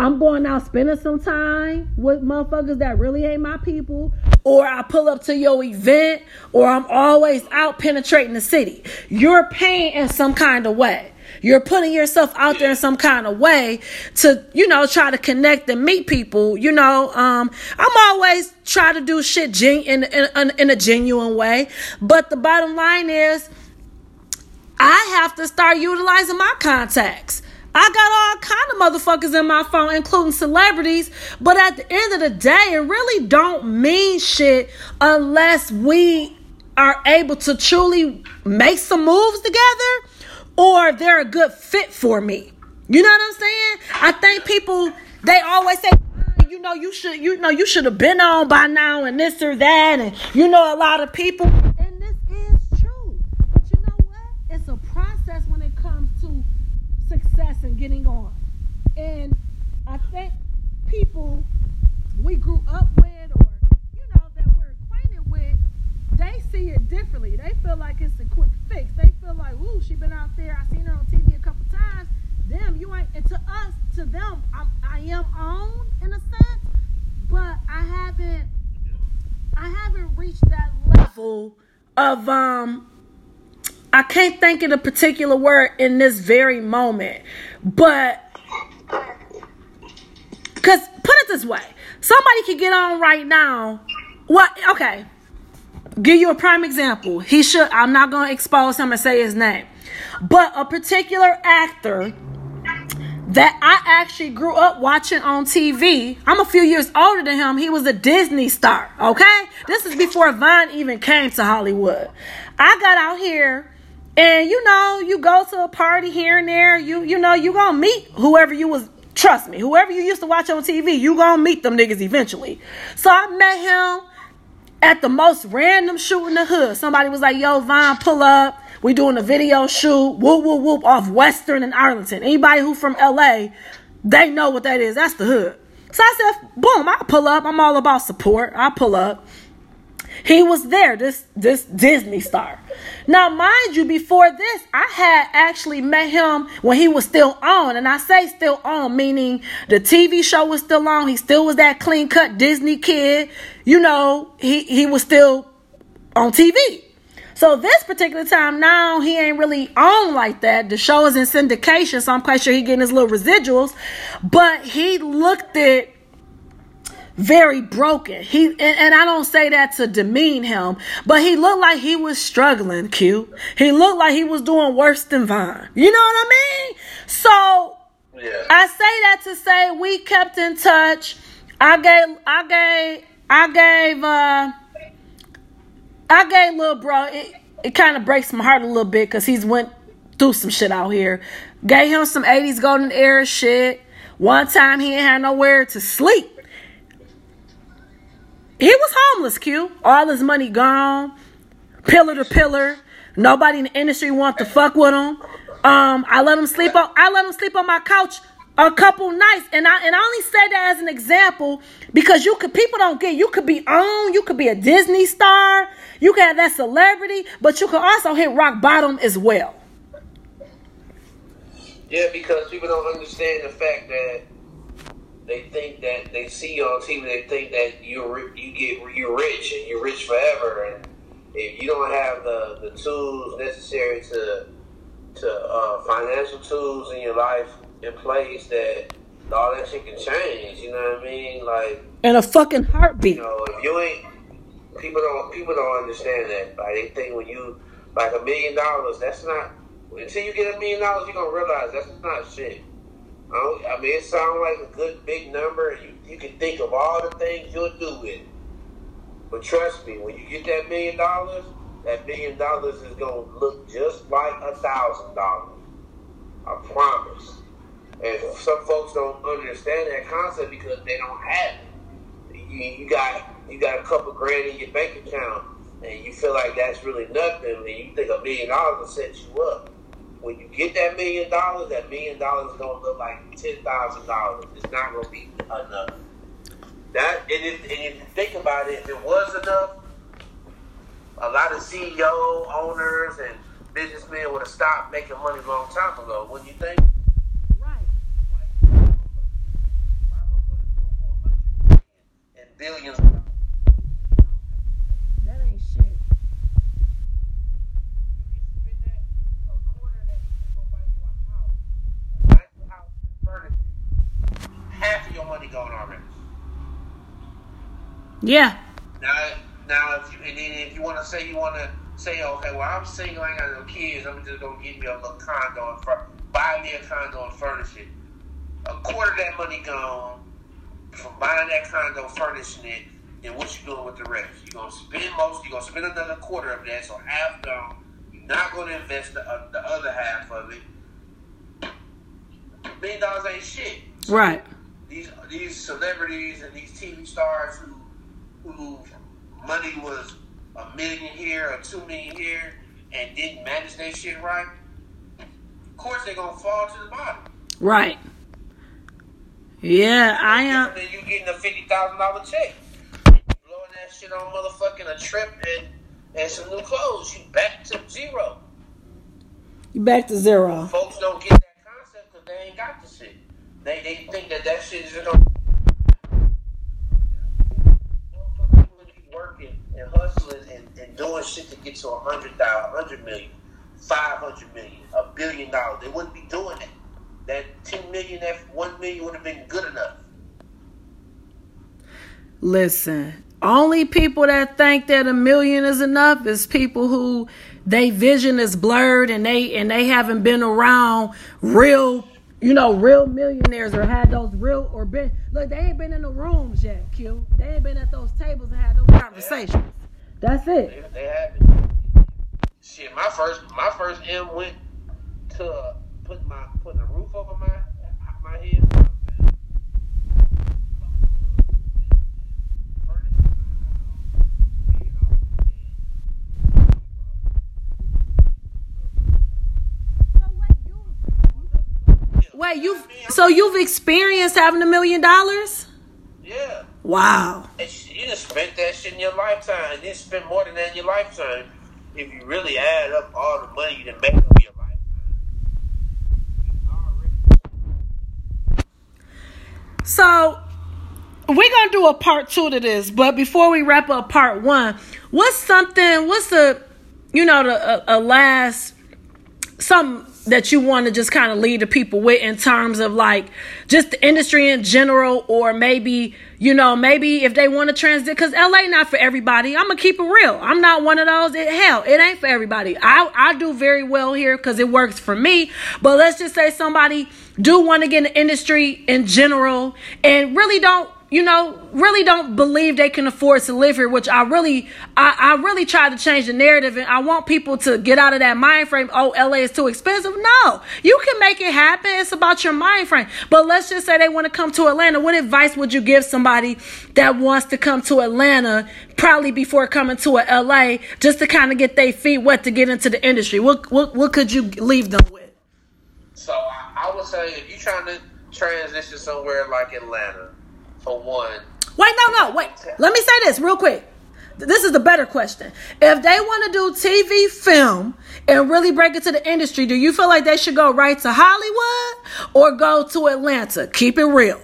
I'm going out spending some time with motherfuckers that really ain't my people, or I pull up to your event, or I'm always out penetrating the city. You're paying in some kind of way. You're putting yourself out there in some kind of way to, you know, try to connect and meet people. You know, um, I'm always try to do shit gen- in, in, in a genuine way. But the bottom line is, I have to start utilizing my contacts. I got all kind of motherfuckers in my phone, including celebrities. But at the end of the day, it really don't mean shit unless we are able to truly make some moves together or they're a good fit for me. You know what I'm saying? I think people they always say ah, you know you should you know you should have been on by now and this or that and you know a lot of people and this is true. But you know what? It's a process when it comes to success and getting on. And I think people we grew up with or you know that we're acquainted with they see it differently. They feel like it's a quick fix. They feel like, ooh, she been out there. I seen her on TV a couple times. Damn, you ain't. And to us, to them, I'm, I am on in a sense, but I haven't. I haven't reached that level of um. I can't think of a particular word in this very moment, but because put it this way, somebody could get on right now. What? Okay, give you a prime example. He should, I'm not to expose him and say his name, but a particular actor that I actually grew up watching on TV. I'm a few years older than him. He was a Disney star, okay? This is before Vine even came to Hollywood. I got out here and you know, you go to a party here and there, you you know, you going to meet whoever you was trust me, whoever you used to watch on TV, you going to meet them niggas eventually. So I met him at the most random shoot in the hood. Somebody was like, yo, Vine, pull up. We doing a video shoot, whoop, whoop, whoop, off Western and Arlington. Anybody who from LA, they know what that is. That's the hood. So I said, boom, I pull up. I'm all about support. I pull up. He was there, this this Disney star. Now, mind you, before this, I had actually met him when he was still on, and I say still on, meaning the TV show was still on. He still was that clean cut Disney kid. You know, he he was still on TV. So this particular time now he ain't really on like that. The show is in syndication, so I'm quite sure he getting his little residuals. But he looked at very broken. He and, and, I don't say that to demean him, but he looked like he was struggling, Q. He looked like he was doing worse than Vine. You know what I mean? So yeah. I say that to say we kept in touch. I gave I gave I gave uh I gave little bro it, it kind of breaks my heart a little bit because he's went through some shit out here. Gave him some 80s golden era shit. One time he ain't had nowhere to sleep. He was homeless, Q. All his money gone, pillar to pillar. Nobody in the industry want to fuck with him. Um, I let him sleep on. I let him sleep on my couch a couple nights, and I and I only say that as an example because you could people don't get you could be on, you could be a Disney star, you could have that celebrity, but you can also hit rock bottom as well. Yeah, because people don't understand the fact that they think that they see you on TV. They think that you you get you're rich and you're rich forever. And if you don't have the, the tools necessary to to uh, financial tools in your life in place, that all that shit can change. You know what I mean? Like in a fucking heartbeat. You know, if you ain't people don't people don't understand that. Like they think when you like a million dollars, that's not until you get a million dollars, you're gonna realize that's not shit. I, I mean, it sounds like a good big number. You you can think of all the things you'll do with it. But trust me, when you get that million dollars, that million dollars is gonna look just like a thousand dollars. I promise. And some folks don't understand that concept because they don't have it. You, you got you got a couple grand in your bank account, and you feel like that's really nothing, and you think a million dollars will set you up when you get that million dollars, that million dollars is gonna look like ten thousand dollars. It's not gonna be enough. That and if, and if you think about it, if it was enough, a lot of CEO owners and businessmen would have stopped making money a long time ago. Wouldn't you think? Right. And billions. Yeah. Now, now, if you and then if you want to say you want to say, okay, well, I'm single, I ain't got no kids, I'm just gonna get me a little condo and fur- buy me a condo and furnish it. A quarter of that money gone from buying that condo, furnishing it. Then what you doing with the rest? You gonna spend most. You gonna spend another quarter of that, so half gone. You're not gonna invest the, uh, the other half of it. Million dollars ain't shit. So Right. These these celebrities and these TV stars who who money was a million here or two million here and didn't manage their shit right, of course they're gonna fall to the bottom. Right. Yeah, I am. Then uh, you getting a fifty thousand dollar check, blowing that shit on motherfucking a trip and and some new clothes. You back to zero. You back to zero. Folks don't get that concept because they ain't got the shit. They they think that that shit is gonna. Working and hustling and, and doing shit to get to a hundred thousand, hundred million, five hundred million, a billion dollars. They wouldn't be doing that. That ten million, that one million would have been good enough. Listen, only people that think that a million is enough is people who they vision is blurred and they and they haven't been around real, you know, real millionaires or had those real or been look, they ain't been in the rooms yet, Q. They ain't been at those tables and had those conversations. That's it. They, they have it. Shit, my first my first M went to putting my putting a roof over my my head. Wait, you've so you've experienced having a million dollars? Yeah. Wow. And you just spent that shit in your lifetime. And then spend more than that in your lifetime. If you really add up all the money you done made over your lifetime. So we're gonna do a part two to this, but before we wrap up part one, what's something? What's the, you know, the a, a last something that you want to just kind of lead the people with in terms of like just the industry in general, or maybe you know maybe if they want to transit because LA not for everybody. I'm gonna keep it real. I'm not one of those. It, hell, it ain't for everybody. I I do very well here because it works for me. But let's just say somebody do want to get in the industry in general and really don't you know, really don't believe they can afford to live here, which I really, I, I really try to change the narrative and I want people to get out of that mind frame. Oh, LA is too expensive. No, you can make it happen. It's about your mind frame. But let's just say they want to come to Atlanta. What advice would you give somebody that wants to come to Atlanta probably before coming to a LA just to kind of get their feet wet to get into the industry? What, what, what could you leave them with? So I, I would say if you're trying to transition somewhere like Atlanta, for one, Wait, no, no, wait. Let me say this real quick. This is the better question. If they want to do TV, film, and really break into the industry, do you feel like they should go right to Hollywood or go to Atlanta? Keep it real.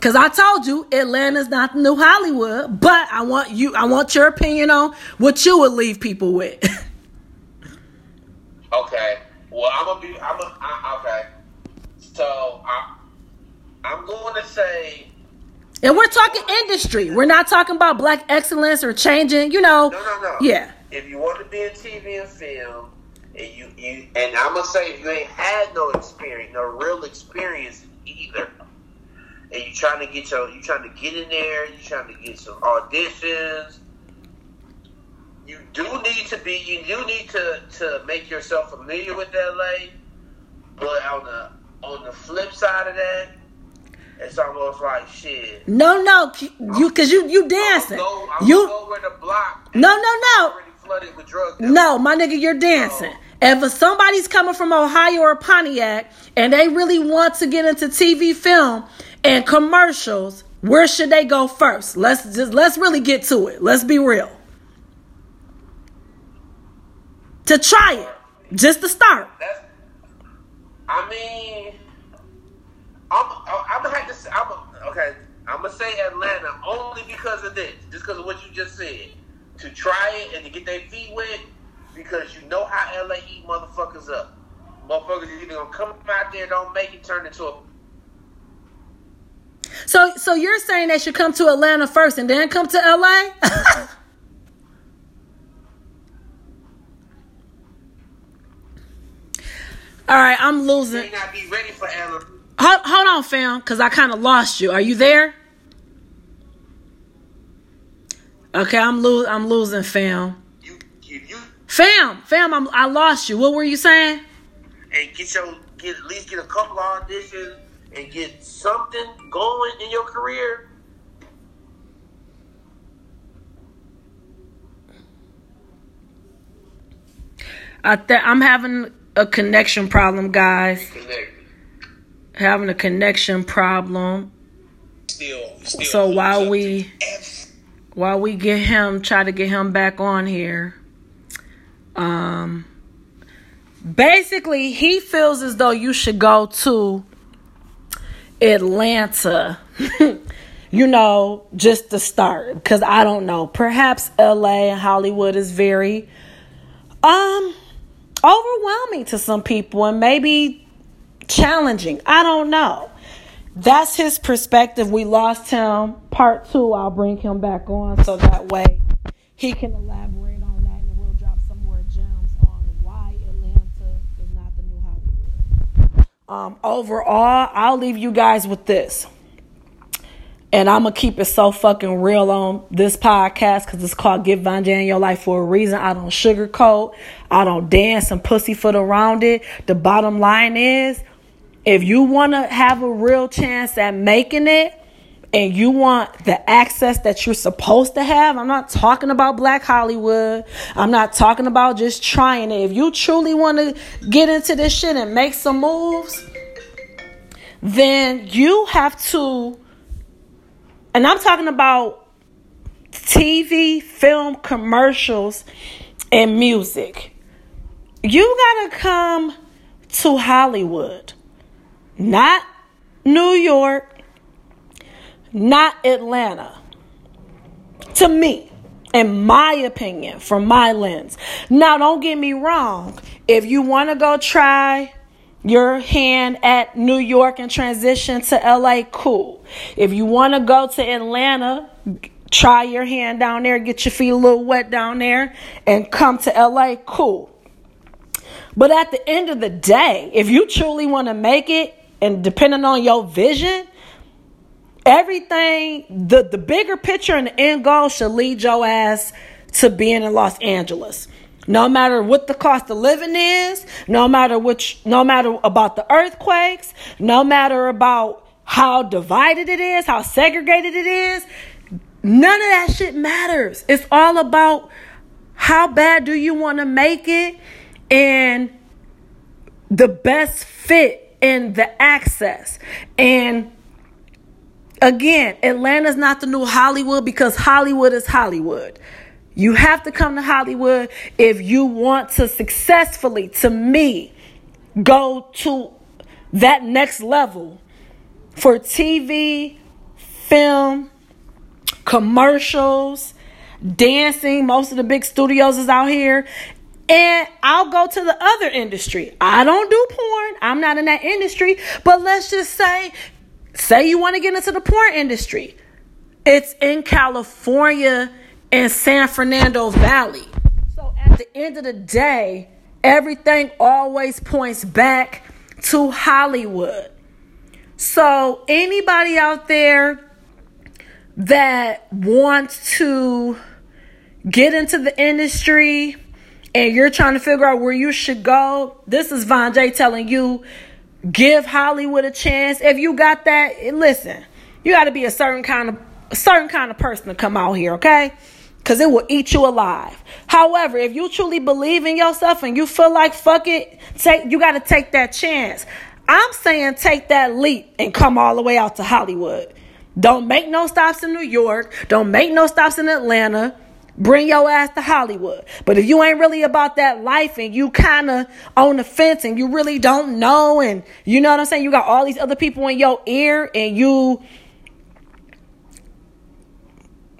Cause I told you Atlanta's not the new Hollywood, but I want you I want your opinion on what you would leave people with. Okay. Well, I'm gonna be. I'm a, I, okay. So I, I'm going to say and we're talking industry. We're not talking about black excellence or changing, you know. no, no, no. Yeah. If you want to be in TV and film, and you, you, and I'm gonna say if you ain't had no experience, no real experience either, and you trying to get your, you trying to get in there, you trying to get some auditions. You do need to be. You do need to to make yourself familiar with LA. But on the on the flip side of that, it's almost like shit. No, no, you cause you you dancing. Go, You where the block no no no already flooded with drug no, my nigga, you're dancing. If somebody's coming from Ohio or Pontiac and they really want to get into TV, film, and commercials, where should they go first? Let's just let's really get to it. Let's be real. To try it, just to start. That's, I mean, I'm, I'm gonna have to say, I'm a, okay. I'm gonna say Atlanta only because of this, just because of what you just said. To try it and to get their feet wet, because you know how LA eat motherfuckers up. Motherfuckers either gonna come out there, don't make it, turn into a So so you're saying they should come to Atlanta first and then come to LA? All right, I'm losing. May not be ready for LA. Hold, hold on, fam, because I kind of lost you. Are you there? Okay, I'm lo- I'm losing, fam. You, you, you, Fam, fam, I'm, I lost you. What were you saying? and get your get at least get a couple auditions and get something going in your career. I th- I'm having a connection problem, guys. Connect. Having a connection problem. Still, still. So while we while we get him, try to get him back on here. Um, basically, he feels as though you should go to Atlanta. you know, just to start, because I don't know. Perhaps L.A. and Hollywood is very um overwhelming to some people, and maybe challenging. I don't know. That's his perspective. We lost him. Part two, I'll bring him back on so that way he can elaborate on that and we'll drop some more gems on why Atlanta is not the new Hollywood. Um, overall, I'll leave you guys with this. And I'm to keep it so fucking real on this podcast because it's called Get Von J in Your Life for a reason. I don't sugarcoat. I don't dance and pussyfoot around it. The bottom line is if you want to have a real chance at making it and you want the access that you're supposed to have, I'm not talking about Black Hollywood. I'm not talking about just trying it. If you truly want to get into this shit and make some moves, then you have to, and I'm talking about TV, film, commercials, and music. You got to come to Hollywood not New York, not Atlanta. To me, in my opinion, from my lens. Now, don't get me wrong. If you want to go try your hand at New York and transition to LA, cool. If you want to go to Atlanta, try your hand down there, get your feet a little wet down there, and come to LA, cool. But at the end of the day, if you truly want to make it, and depending on your vision, everything, the, the bigger picture and the end goal should lead your ass to being in Los Angeles. No matter what the cost of living is, no matter which, no matter about the earthquakes, no matter about how divided it is, how segregated it is, none of that shit matters. It's all about how bad do you want to make it and the best fit in the access. And again, Atlanta's not the new Hollywood because Hollywood is Hollywood. You have to come to Hollywood if you want to successfully, to me, go to that next level for TV, film, commercials, dancing. Most of the big studios is out here. And I'll go to the other industry. I don't do porn. I'm not in that industry. But let's just say, say you want to get into the porn industry. It's in California and San Fernando Valley. So at the end of the day, everything always points back to Hollywood. So anybody out there that wants to get into the industry, and you're trying to figure out where you should go, this is Von J telling you give Hollywood a chance. If you got that, listen, you got to be a certain kind of a certain kind of person to come out here, okay? Cuz it will eat you alive. However, if you truly believe in yourself and you feel like fuck it, take you got to take that chance. I'm saying take that leap and come all the way out to Hollywood. Don't make no stops in New York, don't make no stops in Atlanta. Bring your ass to Hollywood. But if you ain't really about that life and you kind of on the fence and you really don't know and you know what I'm saying, you got all these other people in your ear and you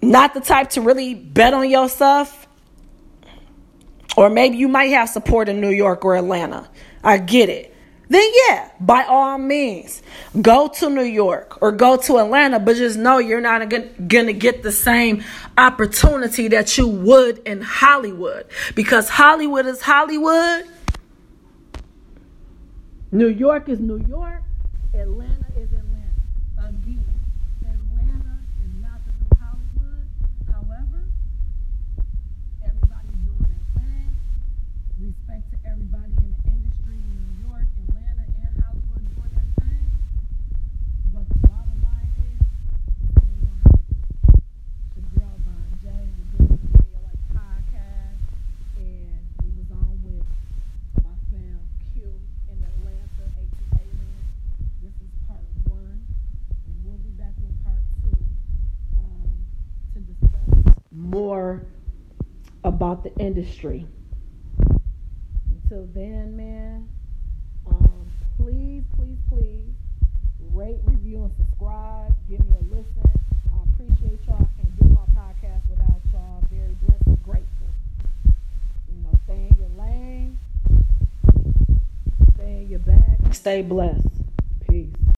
not the type to really bet on yourself, or maybe you might have support in New York or Atlanta. I get it. Then yeah, by all means, go to New York or go to Atlanta, but just know you're not going to get the same opportunity that you would in Hollywood because Hollywood is Hollywood. New York is New York. Atlanta. Again, Atlanta is not the new Hollywood. However, everybody's doing their thing. Respect to everybody in the industry in New York, Atlanta, and Hollywood doing their thing. But the bottom line is, the girl Von J was doing the Radio Like podcast, and we was on with my fam Q in Atlanta, AT Alien. This is part one, and we'll be back with part two um, to discuss more about the industry. Until then, man, um, please, please, please rate, review, and subscribe. Give me a listen. I appreciate y'all. Can't do my podcast without y'all. Very blessed and grateful. You know, stay in your lane, stay in your bag, stay blessed.